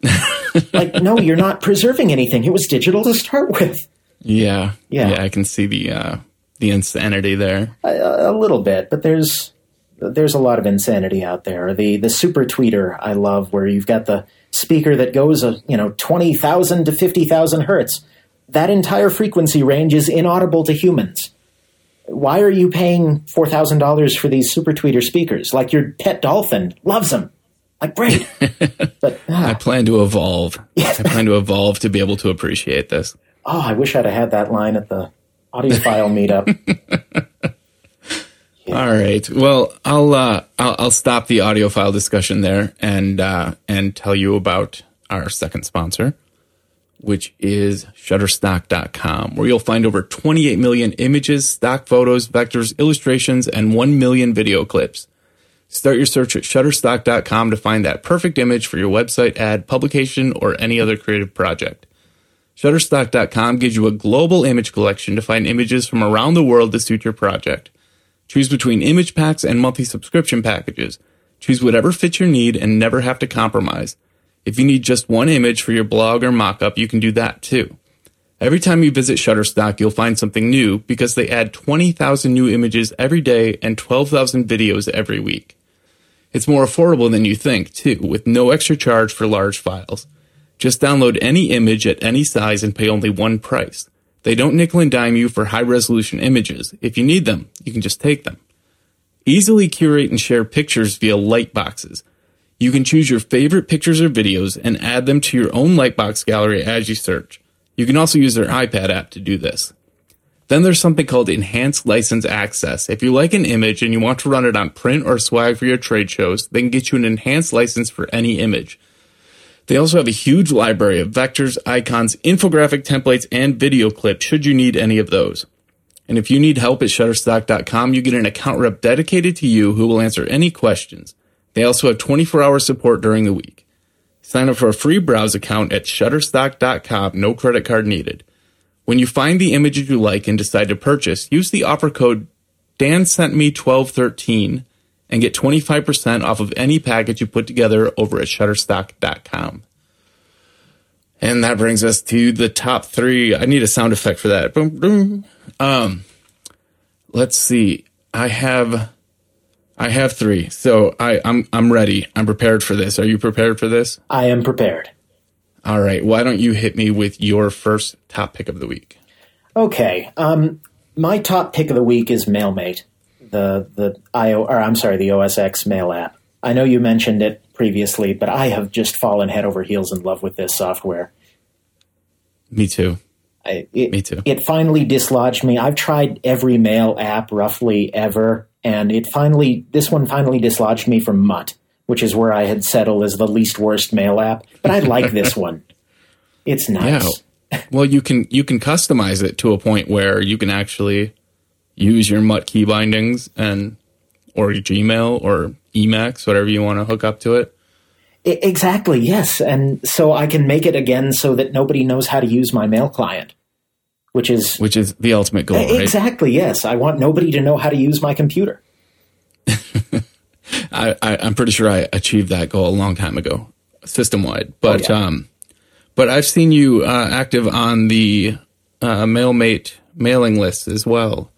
like, no, you're not preserving anything. It was digital to start with. Yeah, Yeah. I can see the uh, the insanity there. a, a little bit, but there's there's a lot of insanity out there. The the super tweeter I love, where you've got the speaker that goes a you know twenty thousand to fifty thousand hertz. That entire frequency range is inaudible to humans. Why are you paying four thousand dollars for these super tweeter speakers? Like your pet dolphin loves them. Like great, but I ah, plan to evolve. I plan to evolve to be able to appreciate this. oh, I wish I'd have had that line at the audiophile meetup. All right. Well, I'll uh, I'll, I'll stop the audiophile discussion there and uh, and tell you about our second sponsor, which is Shutterstock.com, where you'll find over 28 million images, stock photos, vectors, illustrations, and 1 million video clips. Start your search at Shutterstock.com to find that perfect image for your website, ad, publication, or any other creative project. Shutterstock.com gives you a global image collection to find images from around the world to suit your project. Choose between image packs and monthly subscription packages. Choose whatever fits your need and never have to compromise. If you need just one image for your blog or mockup, you can do that too. Every time you visit Shutterstock, you'll find something new because they add 20,000 new images every day and 12,000 videos every week. It's more affordable than you think, too, with no extra charge for large files. Just download any image at any size and pay only one price. They don't nickel and dime you for high resolution images. If you need them, you can just take them. Easily curate and share pictures via lightboxes. You can choose your favorite pictures or videos and add them to your own lightbox gallery as you search. You can also use their iPad app to do this. Then there's something called Enhanced License Access. If you like an image and you want to run it on print or swag for your trade shows, they can get you an enhanced license for any image. They also have a huge library of vectors, icons, infographic templates, and video clips should you need any of those. And if you need help at Shutterstock.com, you get an account rep dedicated to you who will answer any questions. They also have 24 hour support during the week. Sign up for a free browse account at Shutterstock.com, no credit card needed. When you find the images you like and decide to purchase, use the offer code Dan sent me 1213 and get 25% off of any package you put together over at shutterstock.com. And that brings us to the top three. I need a sound effect for that. Boom, boom. Um, let's see. I have, I have three. So I, I'm, I'm ready. I'm prepared for this. Are you prepared for this? I am prepared. All right. Why don't you hit me with your first top pick of the week? Okay. Um, my top pick of the week is MailMate, the the IO or I'm sorry, the OSX mail app. I know you mentioned it previously, but I have just fallen head over heels in love with this software. Me too. I, it, Me too. It finally dislodged me. I've tried every mail app roughly ever, and it finally this one finally dislodged me from Mutt, which is where I had settled as the least worst mail app. But I like this one. It's nice. Well, you can you can customize it to a point where you can actually use your Mutt key bindings and or your Gmail or Emacs, whatever you want to hook up to it. Exactly. Yes, and so I can make it again so that nobody knows how to use my mail client, which is Which is the ultimate goal, right? exactly yes. I want nobody to know how to use my computer. I, I'm pretty sure I achieved that goal a long time ago, system wide. But yeah. um, but I've seen you uh, active on the uh, MailMate mailing list as well.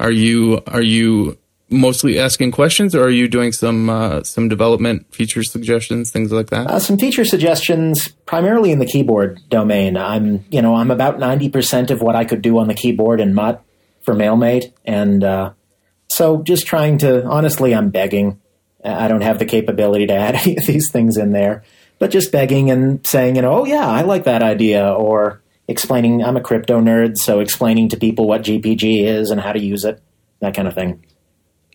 Are you are you mostly asking questions, or are you doing some uh, some development feature suggestions, things like that? Uh, some feature suggestions, primarily in the keyboard domain. I'm, you know, I'm about ninety percent of what I could do on the keyboard in Mutt. for MailMate, and uh, so just trying to. Honestly, I'm begging. I don't have the capability to add any of these things in there, but just begging and saying, you know, oh yeah, I like that idea, or explaining. I'm a crypto nerd, so explaining to people what GPG is and how to use it, that kind of thing.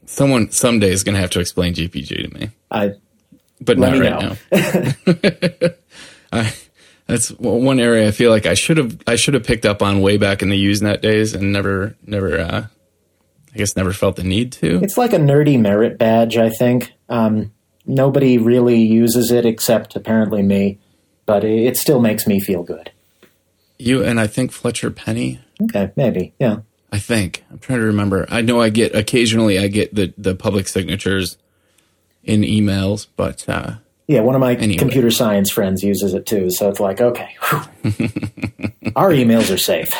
Someone someday is going to have to explain GPG to me. I but not right now. I, that's one area I feel like I should have I should have picked up on way back in the Usenet days and never never uh, I guess never felt the need to. It's like a nerdy merit badge, I think. Um, nobody really uses it except apparently me, but it, it still makes me feel good. You and I think Fletcher Penney. Okay, maybe, yeah. I think I'm trying to remember. I know I get occasionally I get the the public signatures in emails, but uh, Yeah, one of my Anyway. computer science friends uses it too, so it's like, okay, our emails are safe.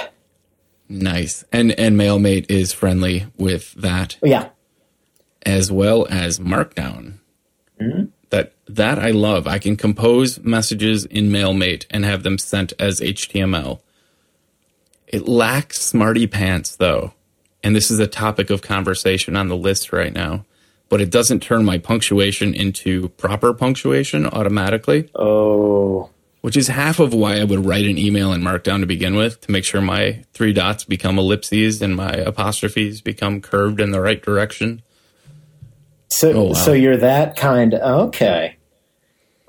nice. And and MailMate is friendly with that Yeah, as well as Markdown. That that I love. I can compose messages in MailMate and have them sent as HTML. It lacks SmartyPants though, and this is a topic of conversation on the list right now. But it doesn't turn my punctuation into proper punctuation automatically, oh, which is half of why I would write an email in Markdown to begin with to make sure my three dots become ellipses and my apostrophes become curved in the right direction. So Oh, wow. so you're that kind. Okay,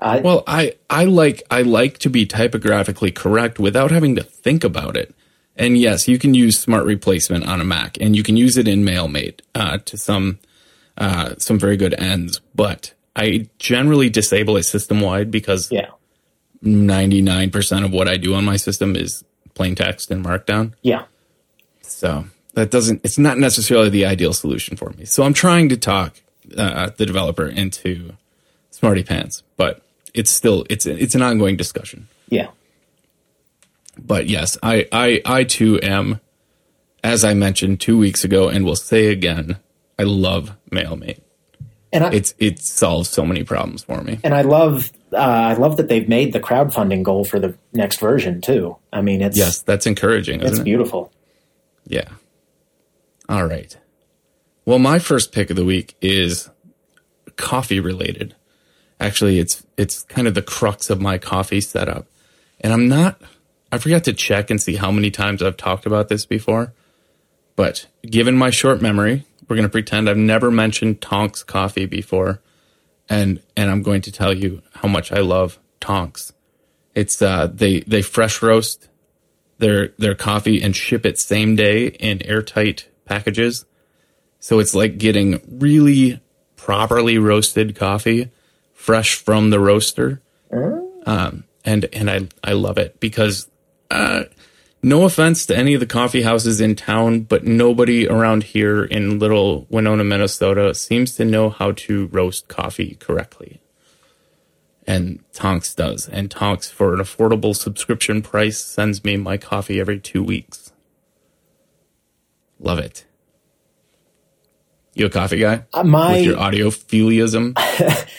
I Well, I I like I like to be typographically correct without having to think about it. And yes, you can use Smart Replacement on a Mac, and you can use it in MailMate uh, to some uh, some very good ends. But I generally disable it system wide because yeah, ninety nine percent of what I do on my system is plain text and Markdown. yeah. So that doesn't it's not necessarily the ideal solution for me. So I'm trying to talk uh, the developer into SmartyPants, but it's still it's it's an ongoing discussion. Yeah. But yes, I I I too am, as I mentioned two weeks ago, and will say again, I love MailMate. And I, It's it solves so many problems for me. and I love uh, I love that they've made the crowdfunding goal for the next version too. I mean, it's Yes, that's encouraging, it's it? beautiful. Yeah. All right. Well, my first pick of the week is coffee related. Actually, it's it's kind of the crux of my coffee setup. And I'm not I forgot to check and see how many times I've talked about this before. But given my short memory, we're going to pretend I've never mentioned Tonx coffee before. And and I'm going to tell you how much I love Tonx. It's uh they they fresh roast their their coffee and ship it same day in airtight packages. So it's like getting really properly roasted coffee fresh from the roaster. Um, and and I I love it because uh, no offense to any of the coffee houses in town, but nobody around here in little Winona, Minnesota seems to know how to roast coffee correctly. And Tonx does. And Tonx, for an affordable subscription price, sends me my coffee every two weeks. Love it. You a coffee guy? Uh, my With your audiophiliism?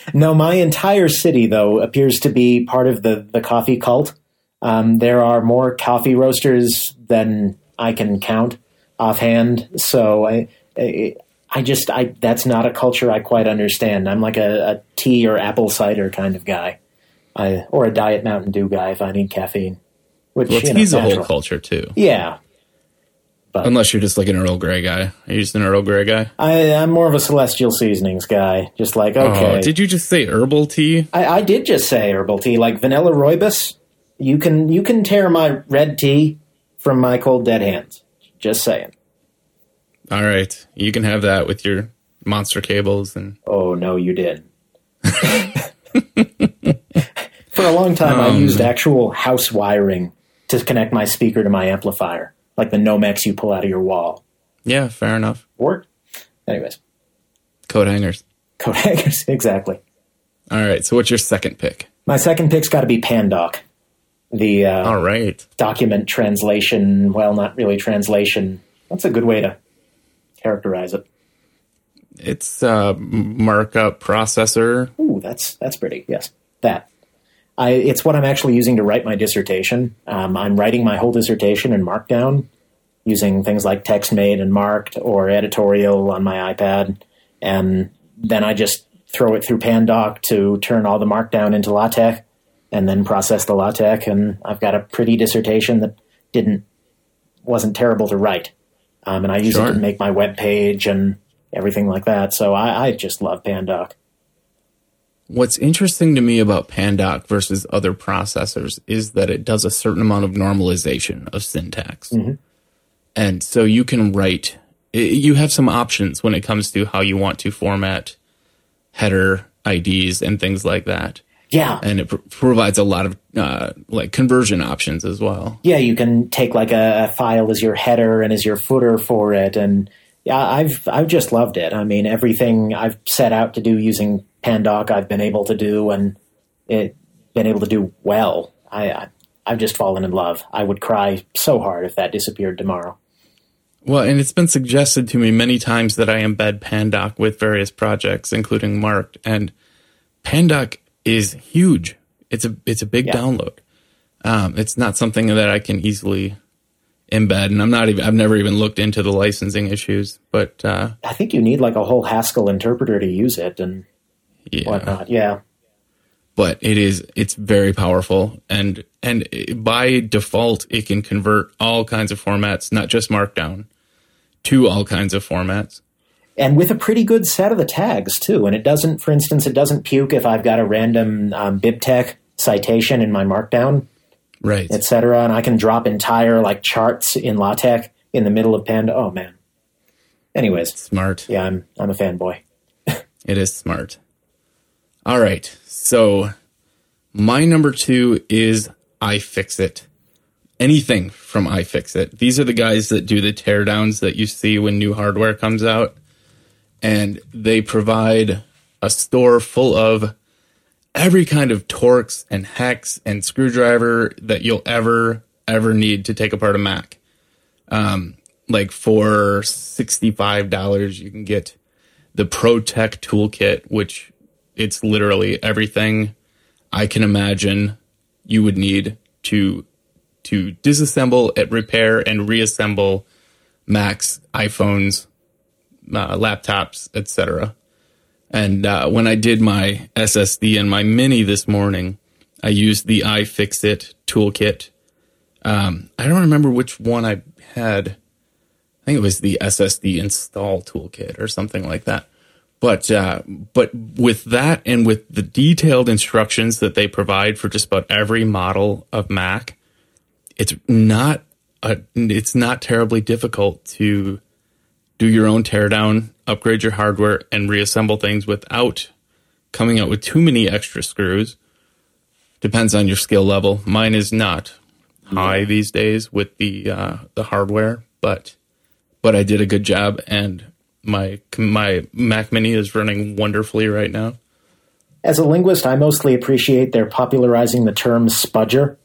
No, my entire city though appears to be part of the the coffee cult. Um, there are more coffee roasters than I can count offhand. So I, I, I just I that's not a culture I quite understand. I'm like a, a tea or apple cider kind of guy, I, or a diet Mountain Dew guy if I need caffeine. Which Well, you know, tea's a whole culture too. Yeah, Unless you're just like an Earl Grey guy. Are you just an Earl Grey guy? I, I'm more of a celestial seasonings guy. Just like Oh, okay, did you just say herbal tea? I, I did just say herbal tea, like vanilla rooibos. You can you can tear my red tea from my cold dead hands. Just saying. All right. You can have that with your monster cables and Oh no, you did. For a long time, I Um, used actual house wiring to connect my speaker to my amplifier, like the Romex you pull out of your wall. yeah, fair enough. Worked. Anyways, Coat hangers. coat hangers, exactly. All right. So what's your second pick? My second pick's got to be Pandoc, the uh, All right. document translation. Well, not really translation. That's a good way to characterize it. It's a markup processor. Ooh, that's that's pretty. Yes, that. I, it's what I'm actually using to write my dissertation. Um, I'm writing my whole dissertation in Markdown using things like TextMate and Marked or Editorial on my iPad, and then I just throw it through Pandoc to turn all the markdown into LaTeX, and then process the LaTeX, and I've got a pretty dissertation that didn't wasn't terrible to write, um, and I use Sure. it to make my web page and everything like that. So I, I just love Pandoc. What's interesting to me about Pandoc versus other processors is that it does a certain amount of normalization of syntax. And so you can write, you have some options when it comes to how you want to format header IDs and things like that. Yeah, And it pr- provides a lot of uh, like conversion options as well. yeah, you can take like a, a file as your header and as your footer for it, and yeah, I've I've just loved it. I mean, everything I've set out to do using Pandoc, I've been able to do, and it been able to do well. I, I I've just fallen in love. I would cry so hard if that disappeared tomorrow. Well, and it's been suggested to me many times that I embed Pandoc with various projects, including Marked, and Pandoc is huge. It's a it's a big Yeah. download. Um, it's not something that I can easily embed, and I'm not even I've never even looked into the licensing issues. But uh, I think you need like a whole Haskell interpreter to use it and yeah, whatnot. Yeah, but it is it's very powerful, and and by default it can convert all kinds of formats, not just Markdown, to all kinds of formats. and with a pretty good set of the tags too. And it doesn't, for instance, it doesn't puke if I've got a random um, BibTeX citation in my Markdown, Right. etc. And I can drop entire like charts in LaTeX in the middle of Panda. Oh man. Anyways, Smart. yeah, I'm I'm a fanboy. It is smart. All right. So my number two is iFixit. Anything from iFixit. These are the guys that do the teardowns that you see when new hardware comes out. And they provide a store full of every kind of Torx and hex and screwdriver that you'll ever, ever need to take apart a Mac. Um, like for $65, you can get the ProTech toolkit, which it's literally everything I can imagine you would need to to disassemble, and repair, and reassemble Macs, iPhones, uh, laptops, etc. And uh, when I did my SSD and my Mini this morning, I used the iFixit toolkit. Um, I don't remember which one I had. I think it was the SSD install toolkit or something like that. But uh, but with that and with the detailed instructions that they provide for just about every model of Mac, it's not a, it's not terribly difficult to do your own teardown, upgrade your hardware, and reassemble things without coming out with too many extra screws. Depends on your skill level. Mine is not high these days with the uh, the hardware, but but I did a good job, and my my Mac Mini is running wonderfully right now. As a linguist, I mostly appreciate their popularizing the term spudger.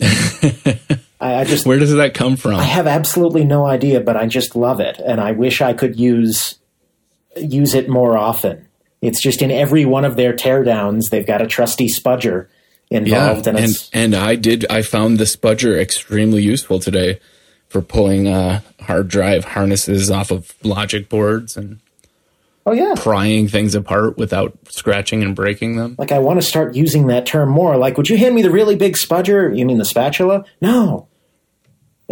I, I just Where does that come from? I have absolutely no idea, but I just love it, and I wish I could use use it more often. It's just in every one of their teardowns, they've got a trusty spudger yeah, involved, and, and and I did. I found the spudger extremely useful today for pulling uh, hard drive harnesses off of logic boards and oh yeah, prying things apart without scratching and breaking them. like I want to start using that term more. Like, would you hand me the really big spudger? You mean the spatula? No,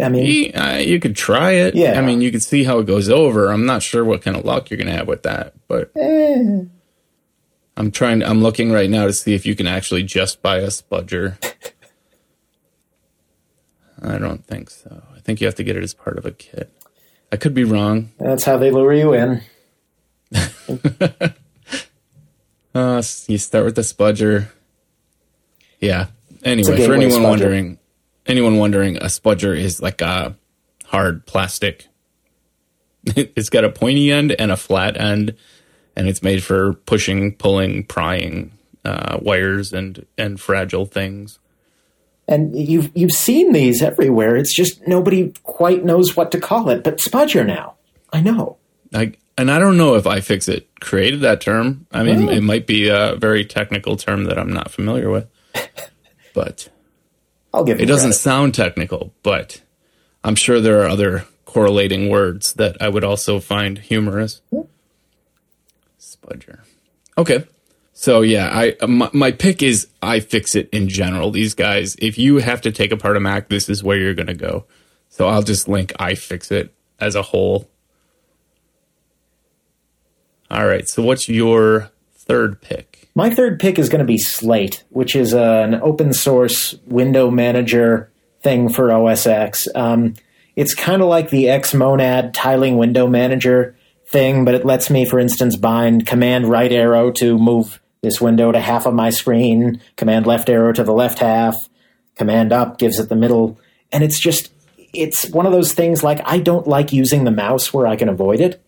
I mean, Uh, you could try it. Yeah. I mean, you could see how it goes over. I'm not sure what kind of luck you're going to have with that, but eh, I'm trying. I'm looking right now to see if you can actually just buy a spudger. I don't think so. I think you have to get it as part of a kit. I could be wrong. that's how they lure you in. Uh, you start with the spudger. Yeah. Anyway, for anyone wondering, anyone wondering, a spudger is like a hard plastic. it's got a pointy end and a flat end, and it's made for pushing, pulling, prying uh, wires and and fragile things. And you've you've seen these everywhere. It's just nobody quite knows what to call it. But spudger now, I know. I, and I don't know if iFixit created that term. I mean, Oh. it might be a very technical term that I'm not familiar with, but I'll give It doesn't credit. sound technical, but I'm sure there are other correlating words that I would also find humorous. Spudger. Okay. So yeah, I my, my pick is iFixit in general. These guys, if you have to take apart a Mac, this is where you're going to go. So I'll just link iFixit as a whole. All right. So what's your third pick? My third pick is going to be Slate, which is uh, an open source window manager thing for OS X. Um, it's kind of like the Xmonad tiling window manager thing, but it lets me, for instance, bind command right arrow to move this window to half of my screen, command left arrow to the left half, command up gives it the middle. And it's just, it's one of those things like I don't like using the mouse where I can avoid it.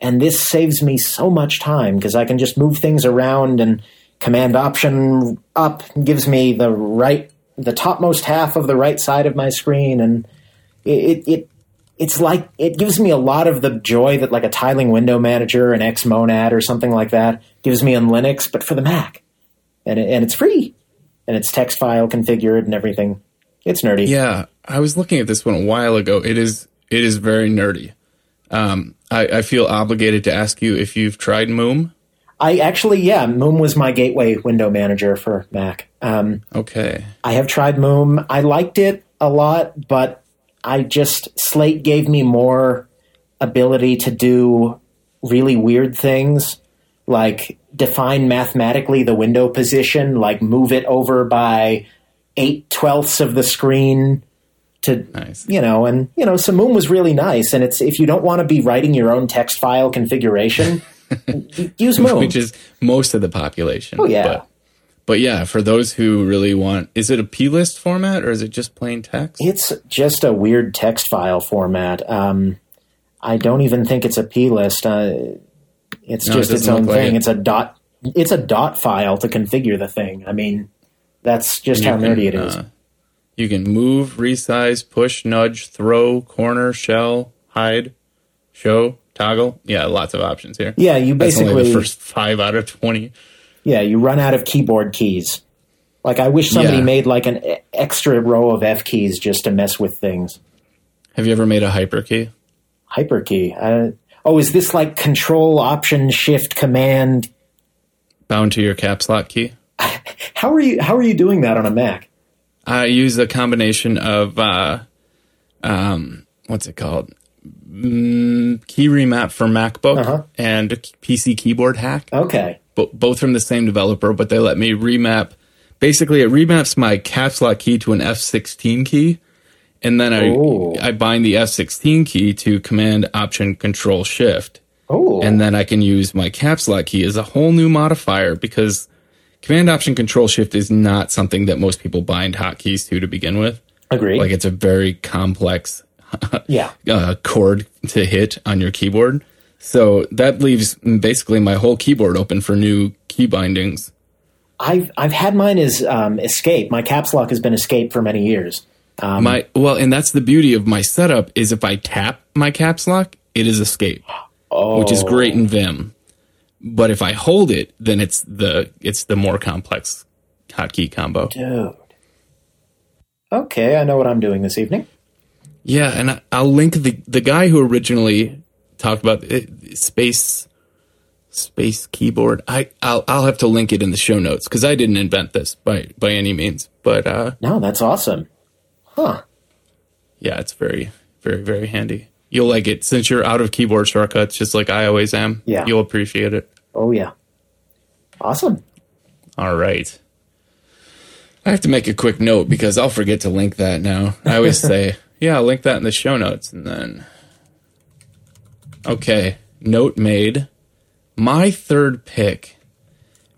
And this saves me so much time because I can just move things around and command option up gives me the right, the topmost half of the right side of my screen. And it, it, it's like it gives me a lot of the joy that like a tiling window manager, an Xmonad or something like that gives me on Linux, but for the Mac, and it, and it's free, and it's text file configured and everything. It's nerdy. Yeah, I was looking at this one a while ago. It is it is very nerdy. Um, I, I feel obligated to ask you if you've tried Moom. I actually, yeah, Moom was my gateway window manager for Mac. Um, okay. I have tried Moom. I liked it a lot, but I just Slate gave me more ability to do really weird things like define mathematically the window position, like move it over by eight twelfths of the screen to Nice. you know, and you know, so Moom was really nice. And it's if you don't want to be writing your own text file configuration, use Moom. Which is most of the population. Oh, yeah. But, but yeah, for those who really want, is it a plist format or is it just plain text? It's just a weird text file format. Um, I don't even think it's a plist. Uh, it's No, it just its own like thing. it. It's a dot. It's a dot file to configure the thing. I mean, that's just how nerdy it can, is. uh, you can move, resize, push, nudge, throw, corner, shell, hide, show, toggle. Yeah, lots of options here. yeah, you basically the first five out of 20. yeah you run out of keyboard keys. Like I wish somebody Yeah. made like an extra row of F keys just to mess with things. Have you ever made a hyper hyperkey? Hyperkey. Uh, oh, is this like Control Option Shift Command? Bound to your caps lock key? How are you? How are you doing that on a Mac? I use a combination of, uh, um, what's it called? Mm, KeyRemap4MacBook Uh-huh. and PCKeyboardHack. Okay. bo- both from the same developer, but they let me remap. Basically, it remaps my caps lock key to an F16 key, and then I Ooh. I bind the F16 key to Command Option Control Shift, Oh, and then I can use my caps lock key as a whole new modifier because Command Option Control Shift is not something that most people bind hotkeys to to begin with. agree. Like it's a very complex yeah. uh, chord to hit on your keyboard. So that leaves basically my whole keyboard open for new key bindings. I've I've had mine as um, escape. My caps lock has been escape for many years. Um, my well, and that's the beauty of my setup is if I tap my caps lock, it is escape, oh, which is great in Vim. But if I hold it, then it's the it's the more complex hotkey combo. dude. Okay, I know what I'm doing this evening. Yeah, and I'll link the the guy who originally talked about it, space space keyboard. I I'll I'll have to link it in the show notes because I didn't invent this by by any means. But uh, No, that's awesome. Huh. yeah, it's very very very handy. You'll like it since you're out of keyboard shortcuts, just like I always am. Yeah. you'll appreciate it. Oh yeah. Awesome. All right. I have to make a quick note because I'll forget to link that now. I always say, yeah, I'll link that in the show notes. And then, okay, note made. My third pick,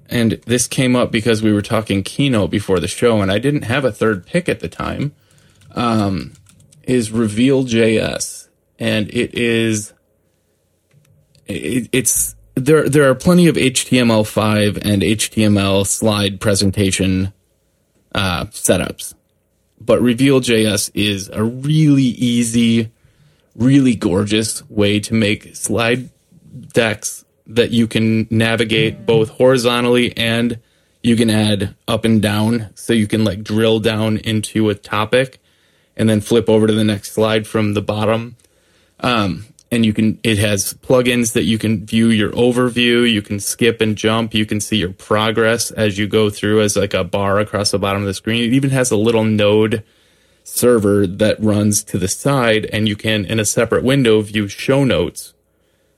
and this came up because we were talking Keynote before the show, and I didn't have a third pick at the time, um, is Reveal.js. And it is, it, it's, there there are plenty of HTML5 and HTML slide presentation uh, setups, but Reveal.js is a really easy, really gorgeous way to make slide decks that you can navigate both horizontally and you can add up and down, so you can like drill down into a topic and then flip over to the next slide from the bottom. Um, and you can it has plugins that you can view your overview. You can skip and jump. You can see your progress as you go through as like a bar across the bottom of the screen. It even has a little node server that runs to the side and you can in a separate window view show notes.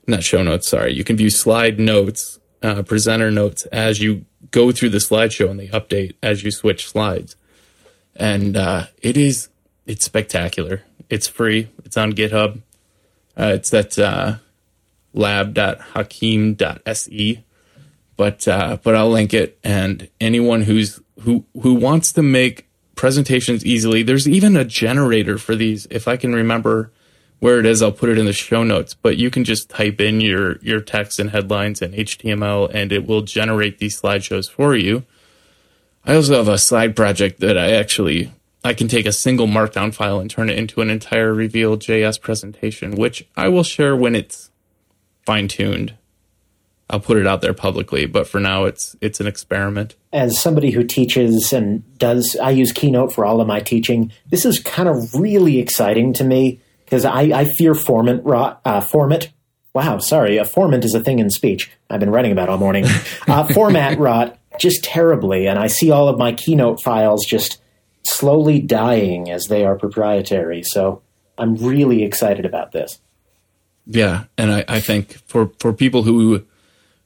Not show notes sorry. You can view slide notes uh, presenter notes as you go through the slideshow and they update as you switch slides. And uh, it is it's spectacular. It's free. It's on github uh, it's at uh, lab.hakim.se, but uh, but I'll link it. And anyone who's who who wants to make presentations easily, there's even a generator for these. If I can remember where it is, I'll put it in the show notes. But you can just type in your your text and headlines and HTML, and it will generate these slideshows for you. I also have a slide project that I actually I can take a single markdown file and turn it into an entire Reveal JS presentation, which I will share when it's fine tuned. I'll put it out there publicly, but for now it's it's an experiment. As somebody who teaches and does I use Keynote for all of my teaching, this is kind of really exciting to me because I, I fear format rot, uh, format. Wow, sorry, a formant is a thing in speech. I've been writing about all morning. Uh, format rot just terribly, and I see all of my Keynote files just slowly dying as they are proprietary. So I'm really excited about this. Yeah, and I, I think for, for people who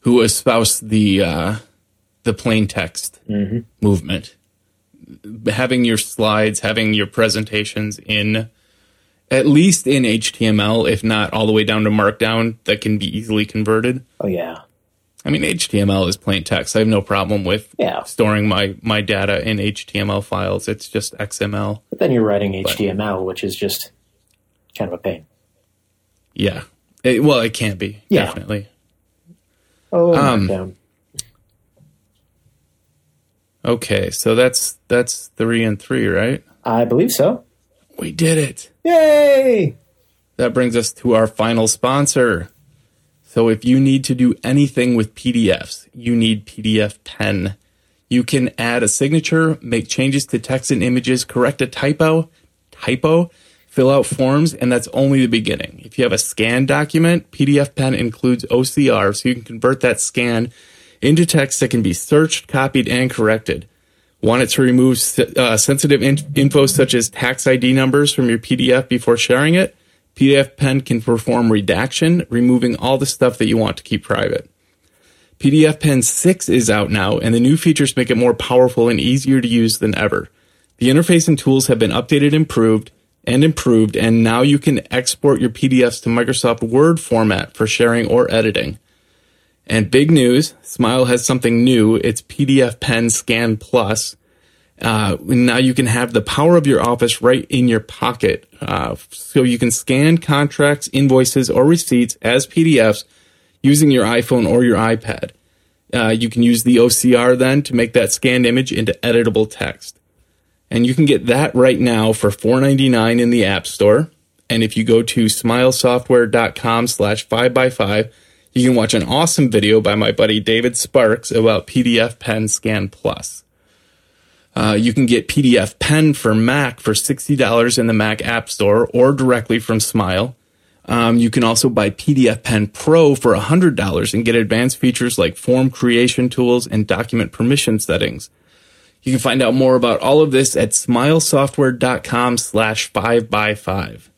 who espouse the uh, the plain text mm-hmm. movement, having your slides, having your presentations in at least in HTML, if not all the way down to Markdown, that can be easily converted. Oh yeah, I mean, HTML is plain text. I have no problem with yeah. storing my, my data in HTML files. It's just XML. But then you're writing HTML, but, which is just kind of a pain. Yeah. It, well, it can be, yeah. definitely. Oh, um, down. Okay, so that's that's three and three, right? I believe so. We did it! Yay! That brings us to our final sponsor. So if you need to do anything with PDFs, you need PDF Pen. You can add a signature, make changes to text and images, correct a typo, typo, fill out forms, and that's only the beginning. If you have a scanned document, PDF Pen includes OCR, so you can convert that scan into text that can be searched, copied, and corrected. Want it to remove uh, sensitive in- info such as tax ID numbers from your PDF before sharing it? PDF Pen can perform redaction, removing all the stuff that you want to keep private. PDF Pen 6 is out now, and the new features make it more powerful and easier to use than ever. The interface and tools have been updated, improved, and improved, and now you can export your PDFs to Microsoft Word format for sharing or editing. And big news, Smile has something new. It's PDF Pen Scan Plus. Uh, now you can have the power of your office right in your pocket. Uh, so you can scan contracts, invoices, or receipts as PDFs using your iPhone or your iPad. Uh, you can use the OCR then to make that scanned image into editable text. And you can get that right now for $4.99 in the App Store. And if you go to smilesoftware.com slash 5x5, you can watch an awesome video by my buddy David Sparks about PDF Pen Scan Plus. Uh, you can get PDF Pen for Mac for $60 in the Mac App Store or directly from Smile. Um, you can also buy PDF Pen Pro for $100 and get advanced features like form creation tools and document permission settings. You can find out more about all of this at smilesoftware.com slash 5x5.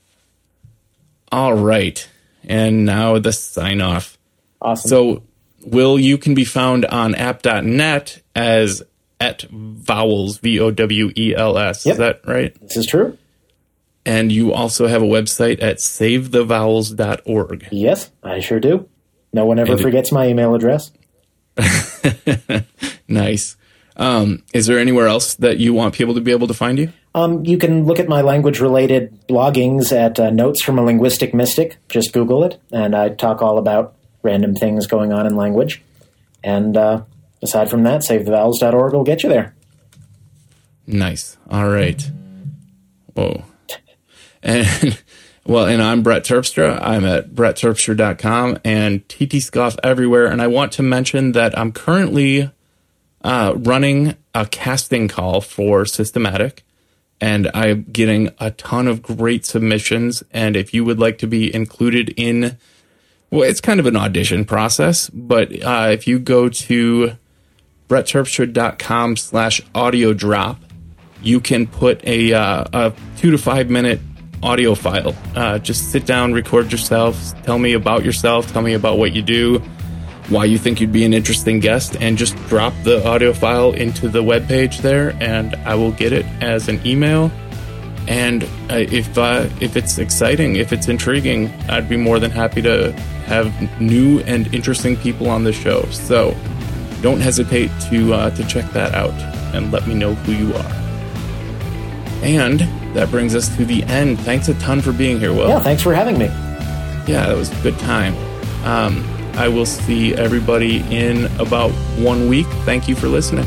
All right. And now the sign off. Awesome. So, Will, you can be found on app.net as at vowels, V O W E L S. Yep. Is that right? This is true. And you also have a website at savethevowels.org. Yes, I sure do. No one ever and forgets it, my email address. nice. Um, is there anywhere else that you want people to be able to find you? Um, you can look at my language related bloggings at uh, Notes from a Linguistic Mystic. Just Google it, and I talk all about random things going on in language. And uh, aside from that, savethevowels.org will get you there. Nice. All right. Whoa. And well, and I'm Brett Terpstra. I'm at brettterpstra.com and ttscoff everywhere. And I want to mention that I'm currently uh, running a casting call for Systematic. and I'm getting a ton of great submissions. And if you would like to be included in, well, it's kind of an audition process, but uh, if you go to brettterpstra.com slash audio drop, you can put a, uh, a two to five minute audio file. Uh, just sit down, record yourself, tell me about yourself, tell me about what you do, why you think you'd be an interesting guest, and just drop the audio file into the web page there, and I will get it as an email. And uh, if uh, if it's exciting, if it's intriguing, I'd be more than happy to have new and interesting people on the show. So don't hesitate to uh, to check that out and let me know who you are. And that brings us to the end. Thanks a ton for being here, Will. Yeah, thanks for having me. Yeah, that was a good time. Um, I will see everybody in about one week. Thank you for listening.